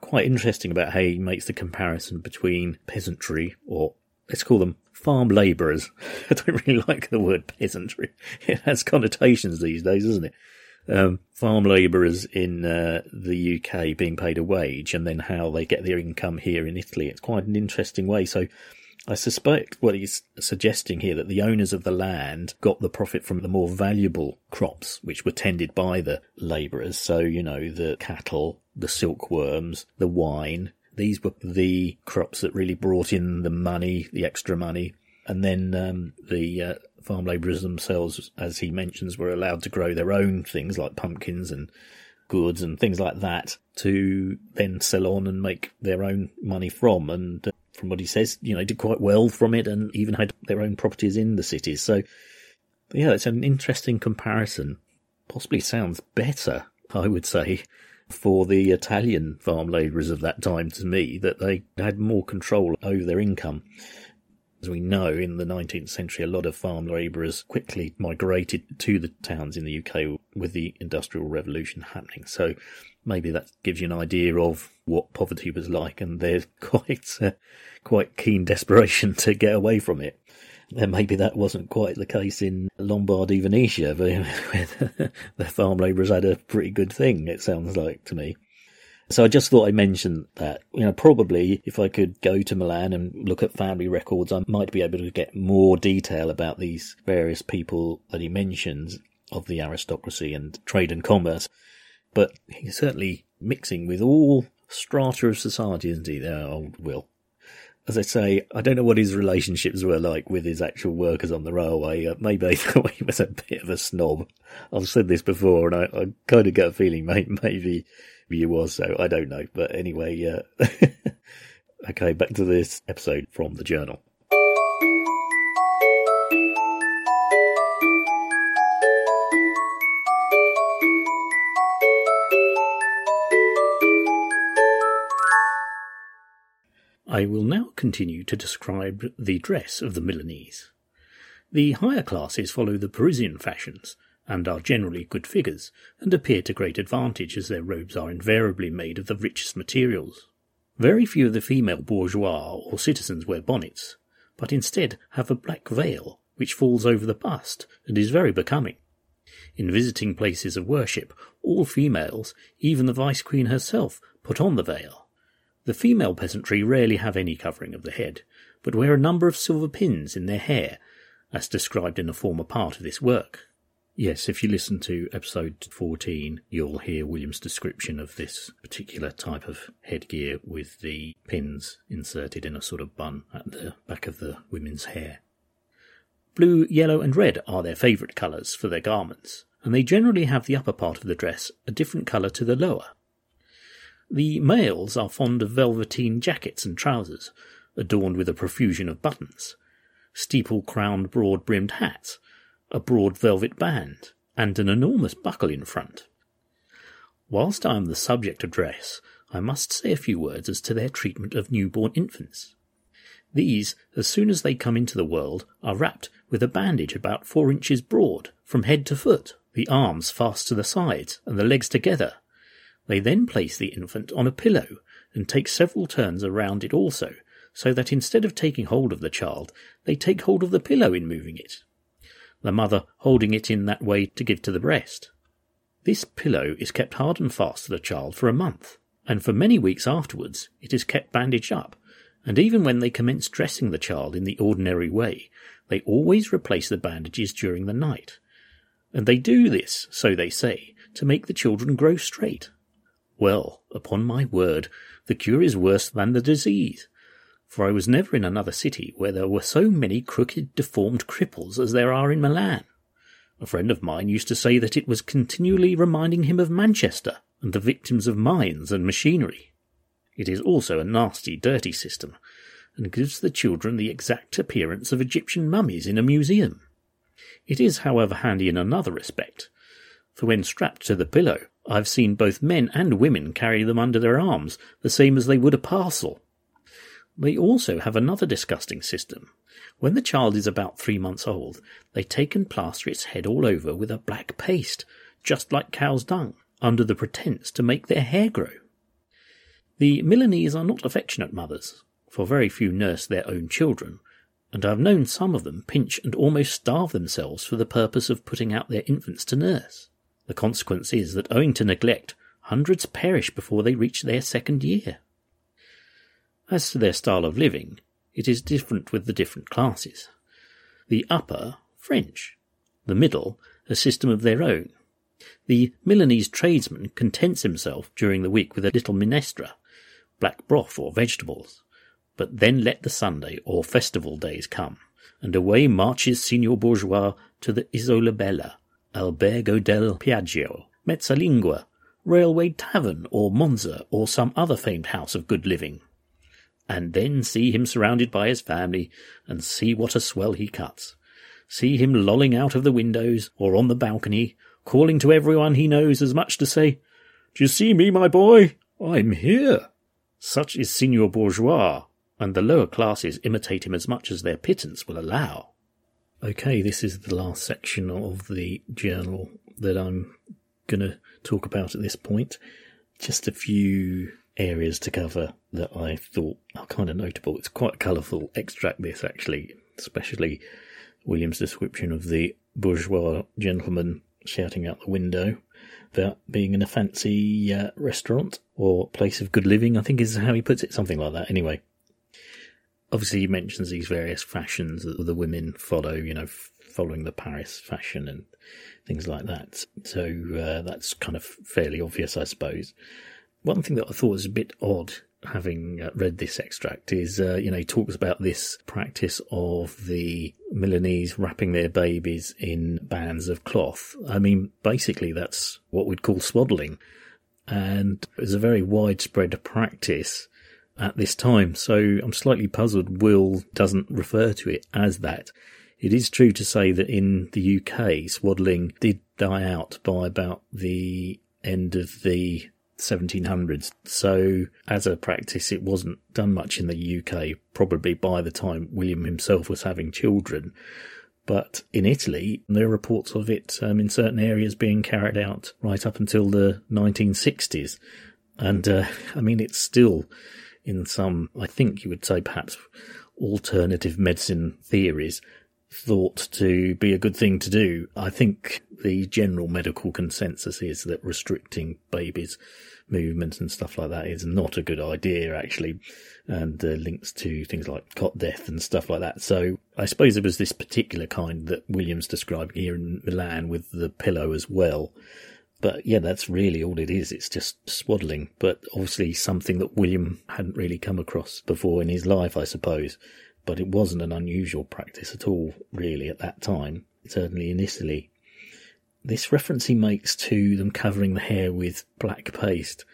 Quite interesting about how he makes the comparison between peasantry, or let's call them farm labourers. <laughs> I don't really like the word peasantry. <laughs> It has connotations these days, doesn't it? Um, farm labourers in uh, the UK being paid a wage and then how they get their income here in Italy. It's quite an interesting way. So I suspect what he's suggesting here that the owners of the land got the profit from the more valuable crops, which were tended by the labourers. So, you know, the cattle, the silkworms, the wine, these were the crops that really brought in the money, the extra money. And then um, the uh, farm labourers themselves, as he mentions, were allowed to grow their own things like pumpkins and goods and things like that to then sell on and make their own money from. And uh, from what he says, you know, did quite well from it and even had their own properties in the cities. So, yeah, it's an interesting comparison. Possibly sounds better, I would say, for the Italian farm labourers of that time to me that they had more control over their income. As we know, in the 19th century, a lot of farm labourers quickly migrated to the towns in the UK with the Industrial Revolution happening. So maybe that gives you an idea of what poverty was like and there's <laughs> quite, uh, quite keen desperation to get away from it. And maybe that wasn't quite the case in Lombardy, Venetia, where <laughs> the farm labourers had a pretty good thing, it sounds like to me. So I just thought I'd mention that, you know, probably if I could go to Milan and look at family records, I might be able to get more detail about these various people that he mentions of the aristocracy and trade and commerce. But he's certainly mixing with all strata of society, isn't he, there, old Will? As I say, I don't know what his relationships were like with his actual workers on the railway. Uh, maybe they thought <laughs> he was a bit of a snob. I've said this before, and I, I kind of get a feeling maybe, he was so. I don't know. But anyway, uh, <laughs> okay, back to this episode from the journal. I will now continue to describe the dress of the Milanese. The higher classes follow the Parisian fashions, and are generally good figures, and appear to great advantage as their robes are invariably made of the richest materials. Very few of the female bourgeois or citizens wear bonnets, but instead have a black veil which falls over the bust and is very becoming. In visiting places of worship, all females, even the Vice Queen herself, put on the veil, the female peasantry rarely have any covering of the head, but wear a number of silver pins in their hair, as described in a former part of this work. Yes, if you listen to episode 14, you'll hear William's description of this particular type of headgear with the pins inserted in a sort of bun at the back of the women's hair. Blue, yellow, and red are their favourite colours for their garments, and they generally have the upper part of the dress a different colour to the lower. The males are fond of velveteen jackets and trousers, adorned with a profusion of buttons, steeple crowned broad brimmed hats, a broad velvet band, and an enormous buckle in front. Whilst I am the subject of dress, I must say a few words as to their treatment of newborn infants. These, as soon as they come into the world, are wrapped with a bandage about four inches broad, from head to foot, the arms fast to the sides, and the legs together, they then place the infant on a pillow and take several turns around it also, so that instead of taking hold of the child, they take hold of the pillow in moving it, the mother holding it in that way to give to the breast. This pillow is kept hard and fast to the child for a month, and for many weeks afterwards it is kept bandaged up, and even when they commence dressing the child in the ordinary way, they always replace the bandages during the night. And they do this, so they say, to make the children grow straight. Well, upon my word, the cure is worse than the disease, for I was never in another city where there were so many crooked, deformed cripples as there are in Milan. A friend of mine used to say that it was continually reminding him of Manchester and the victims of mines and machinery. It is also a nasty, dirty system, and gives the children the exact appearance of Egyptian mummies in a museum. It is, however, handy in another respect, for when strapped to the pillow, I've seen both men and women carry them under their arms, the same as they would a parcel. They also have another disgusting system. When the child is about three months old, they take and plaster its head all over with a black paste, just like cow's dung, under the pretence to make their hair grow. The Milanese are not affectionate mothers, for very few nurse their own children, and I have known some of them pinch and almost starve themselves for the purpose of putting out their infants to nurse. The consequence is that owing to neglect, hundreds perish before they reach their second year. As to their style of living, it is different with the different classes. The upper, French. The middle, a system of their own. The Milanese tradesman contents himself during the week with a little minestra, black broth or vegetables. But then let the Sunday or festival days come, and away marches Signor Bourgeois to the Isola Bella, Albergo del Piaggio, Mezzalingua, Railway Tavern, or Monza, or some other famed house of good living. And then see him surrounded by his family, and see what a swell he cuts. See him lolling out of the windows, or on the balcony, calling to everyone he knows as much to say, Do you see me, my boy? I'm here. Such is Signor Bourgeois, and the lower classes imitate him as much as their pittance will allow. Okay, this is the last section of the journal that I'm going to talk about at this point. Just a few areas to cover that I thought are kind of notable. It's quite a colourful extract, this actually, especially William's description of the bourgeois gentleman shouting out the window about being in a fancy uh, restaurant or place of good living, I think is how he puts it, something like that. Anyway, obviously he mentions these various fashions that the women follow, you know, following the Paris fashion and things like that. So uh, that's kind of fairly obvious, I suppose. One thing that I thought was a bit odd having uh, read this extract is, uh, you know, he talks about this practice of the Milanese wrapping their babies in bands of cloth. I mean, basically that's what we'd call swaddling. And it's a very widespread practice at this time. So I'm slightly puzzled Will doesn't refer to it as that. It is true to say that in the UK, swaddling did die out by about the end of the 1700s. So as a practice, it wasn't done much in the UK, probably by the time William himself was having children. But in Italy, there are reports of it um, in certain areas being carried out right up until the 1960s. And, uh, I mean, it's still in some, I think you would say perhaps alternative medicine theories thought to be a good thing to do. I think the general medical consensus is that restricting babies' movement and stuff like that is not a good idea, actually, and uh, links to things like cot death and stuff like that. So I suppose it was this particular kind that Williams described here in Milan with the pillow as well. But yeah, that's really all it is. It's just swaddling, but obviously something that William hadn't really come across before in his life, I suppose. But it wasn't an unusual practice at all, really, at that time, certainly in Italy. This reference he makes to them covering the hair with black paste.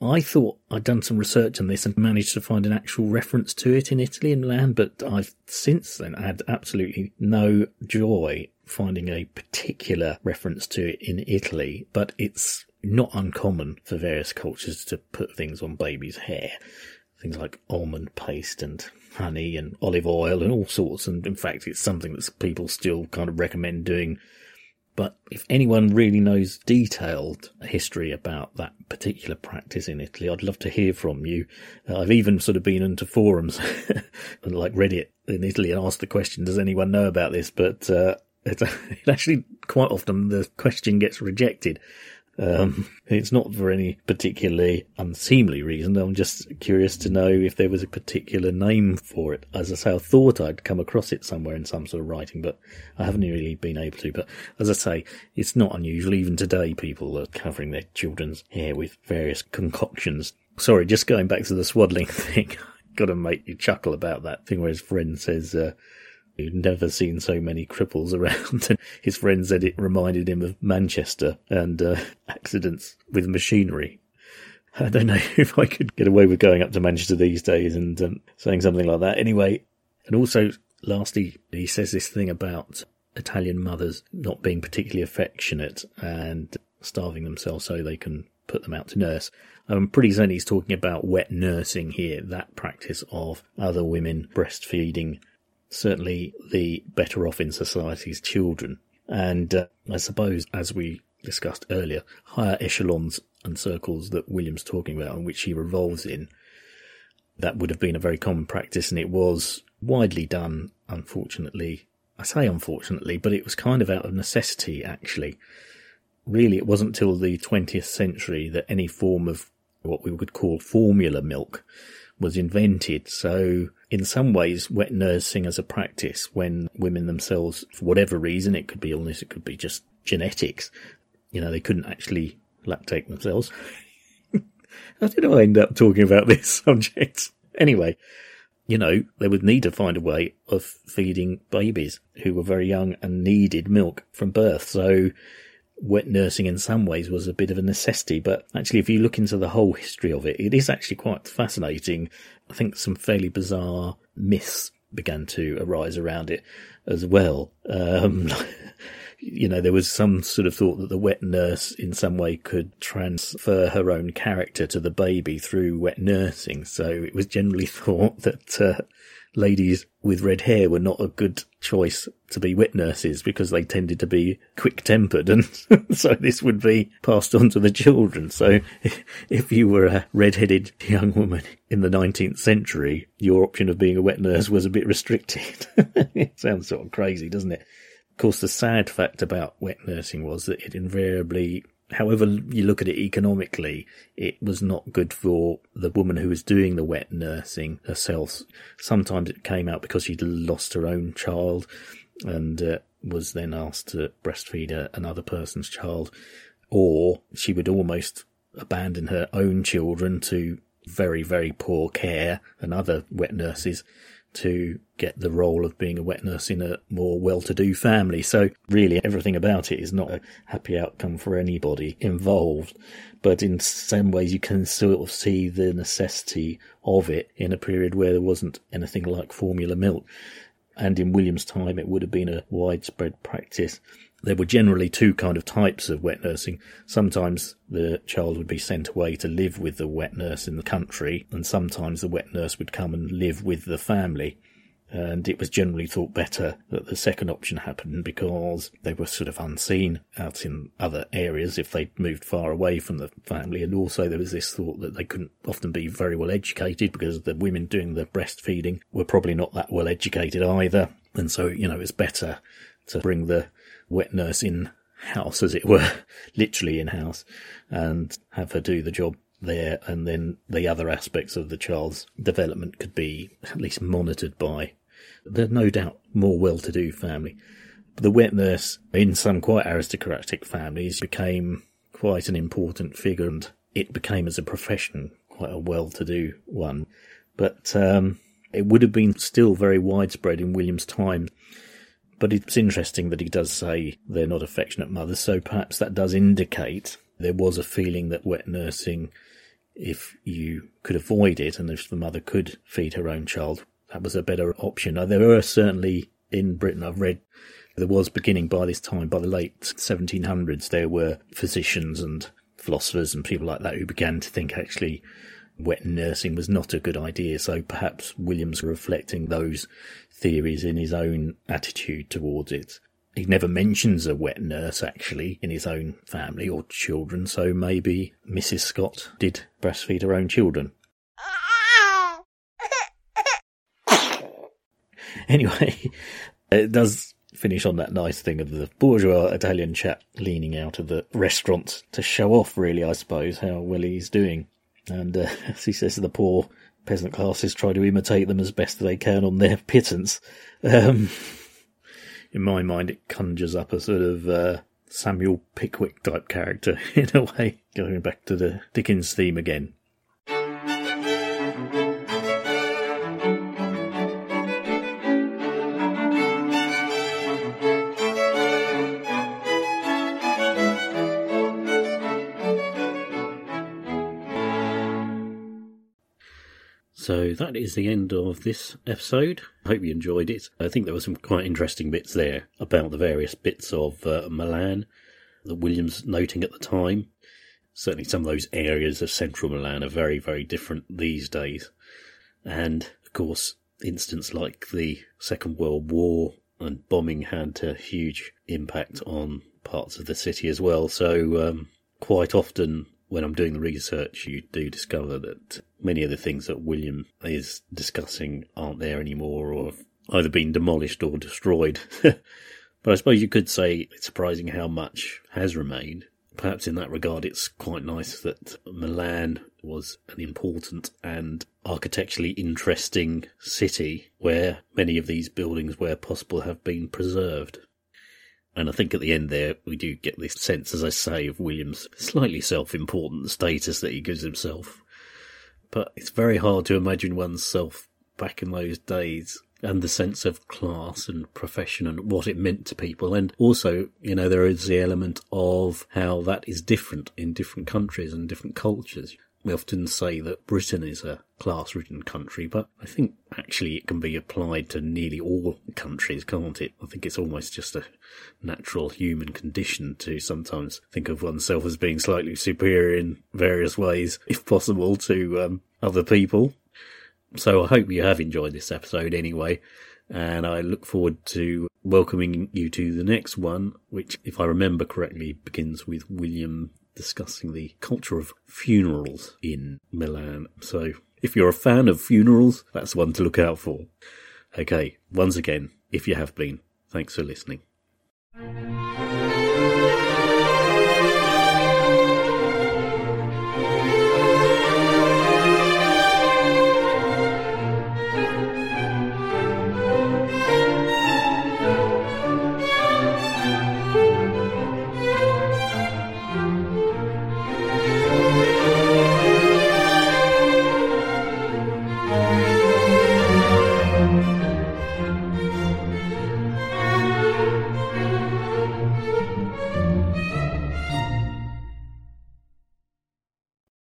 I thought I'd done some research on this and managed to find an actual reference to it in Italy and land, but I've since then had absolutely no joy finding a particular reference to it in Italy, but it's not uncommon for various cultures to put things on babies' hair. Things like almond paste and honey and olive oil and all sorts. And in fact, it's something that people still kind of recommend doing But if anyone really knows detailed history about that particular practice in Italy, I'd love to hear from you. Uh, I've even sort of been into forums <laughs> like Reddit in Italy and asked the question, does anyone know about this? But, uh, it <laughs> actually quite often the question gets rejected. Um, it's not for any particularly unseemly reason. I'm just curious to know if there was a particular name for it. As I say, I thought I'd come across it somewhere in some sort of writing, but I haven't really been able to. But as I say, it's not unusual. Even today, people are covering their children's hair with various concoctions. Sorry, just going back to the swaddling <laughs> thing. Got to make you chuckle about that thing where his friend says, uh, He'd never seen so many cripples <laughs> around. And his friend said it reminded him of Manchester and uh, <laughs> accidents with machinery. I don't know <laughs> if I could get away with going up to Manchester these days and um, saying something like that. Anyway, and also, lastly, he says this thing about Italian mothers not being particularly affectionate and starving themselves so they can put them out to nurse. I'm pretty certain he's talking about wet nursing here, that practice of other women breastfeeding certainly the better off in society's children. And uh, I suppose, as we discussed earlier, higher echelons and circles that William's talking about and which he revolves in, that would have been a very common practice and it was widely done, unfortunately. I say unfortunately, but it was kind of out of necessity, actually. Really, it wasn't till the 20th century that any form of what we would call formula milk was invented. So in some ways, wet nursing as a practice when women themselves, for whatever reason, it could be illness, it could be just genetics, you know, they couldn't actually lactate themselves. <laughs> How did I end up talking about this <laughs> subject? Anyway, you know, they would need to find a way of feeding babies who were very young and needed milk from birth. So wet nursing in some ways was a bit of a necessity, but actually, if you look into the whole history of it, it is actually quite fascinating. I think some fairly bizarre myths began to arise around it as well. Um, <laughs> you know, there was some sort of thought that the wet nurse in some way could transfer her own character to the baby through wet nursing. So it was generally <laughs> thought that uh, ladies with red hair were not a good choice to be wet nurses because they tended to be quick tempered and <laughs> so this would be passed on to the children. So <laughs> if you were a red headed young woman in the 19th century, your option of being a wet nurse was a bit restricted. <laughs> it sounds sort of crazy, doesn't it? Of course, the sad fact about wet nursing was that it invariably however you look at it economically, it was not good for the woman who was doing the wet nursing herself. Sometimes it came out because she'd lost her own child and uh, was then asked to breastfeed a, another person's child, or she would almost abandon her own children to very, very poor care and other wet nurses to get the role of being a wet nurse in a more well-to-do family. So really everything about it is not a happy outcome for anybody involved. But in some ways you can sort of see the necessity of it in a period where there wasn't anything like formula milk. And in William's time it would have been a widespread practice there were generally two kind of types of wet nursing. Sometimes the child would be sent away to live with the wet nurse in the country, and sometimes the wet nurse would come and live with the family. And it was generally thought better that the second option happened because they were sort of unseen out in other areas if they moved far away from the family. And also there was this thought that they couldn't often be very well educated because the women doing the breastfeeding were probably not that well educated either. And so, you know, it's better to bring the wet nurse in house, as it were, <laughs> literally in house, and have her do the job there. And then the other aspects of the child's development could be at least monitored by the no doubt more well to do family. The wet nurse in some quite aristocratic families became quite an important figure and it became as a profession quite a well to do one. But um, it would have been still very widespread in William's time but it's interesting that he does say they're not affectionate mothers, so perhaps that does indicate there was a feeling that wet nursing, if you could avoid it and if the mother could feed her own child, that was a better option. Now, there were certainly in Britain, I've read there was beginning by this time, by the late 1700s, there were physicians and philosophers and people like that who began to think actually wet nursing was not a good idea. So perhaps Williams reflecting those theories in his own attitude towards it. He never mentions a wet nurse actually in his own family or children, so maybe Mrs. Scott did breastfeed her own children. <laughs> anyway, it does finish on that nice thing of the bourgeois Italian chap leaning out of the restaurant to show off, really, I suppose, how well he's doing. And uh, <laughs> as he says, the poor peasant classes try to imitate them as best they can on their pittance. Um, in my mind, it conjures up a sort of uh, Samuel Pickwick type character <laughs> in a way, going back to the Dickens theme again. So that is the end of this episode. I hope you enjoyed it. I think there were some quite interesting bits there about the various bits of uh, Milan that Williams noting at the time. Certainly, some of those areas of central Milan are very, very different these days. And of course, incidents like the Second World War and bombing had a huge impact on parts of the city as well. So, um, quite often when I'm doing the research, you do discover that many of the things that William is discussing aren't there anymore or have either been demolished or destroyed. <laughs> but I suppose you could say it's surprising how much has remained. Perhaps in that regard, it's quite nice that Milan was an important and architecturally interesting city where many of these buildings, where possible, have been preserved. And I think at the end there, we do get this sense, as I say, of William's slightly self important status that he gives himself. But it's very hard to imagine oneself back in those days and the sense of class and profession and what it meant to people. And also, you know, there is the element of how that is different in different countries and different cultures. We often say that Britain is a class ridden country, but I think actually it can be applied to nearly all countries, can't it? I think it's almost just a natural human condition to sometimes think of oneself as being slightly superior in various ways, if possible, to um, other people. So I hope you have enjoyed this episode anyway, and I look forward to welcoming you to the next one, which, if I remember correctly, begins with William discussing the culture of funerals in Milan. So if you're a fan of funerals, that's one to look out for. Okay, once again, if you have been, thanks for listening.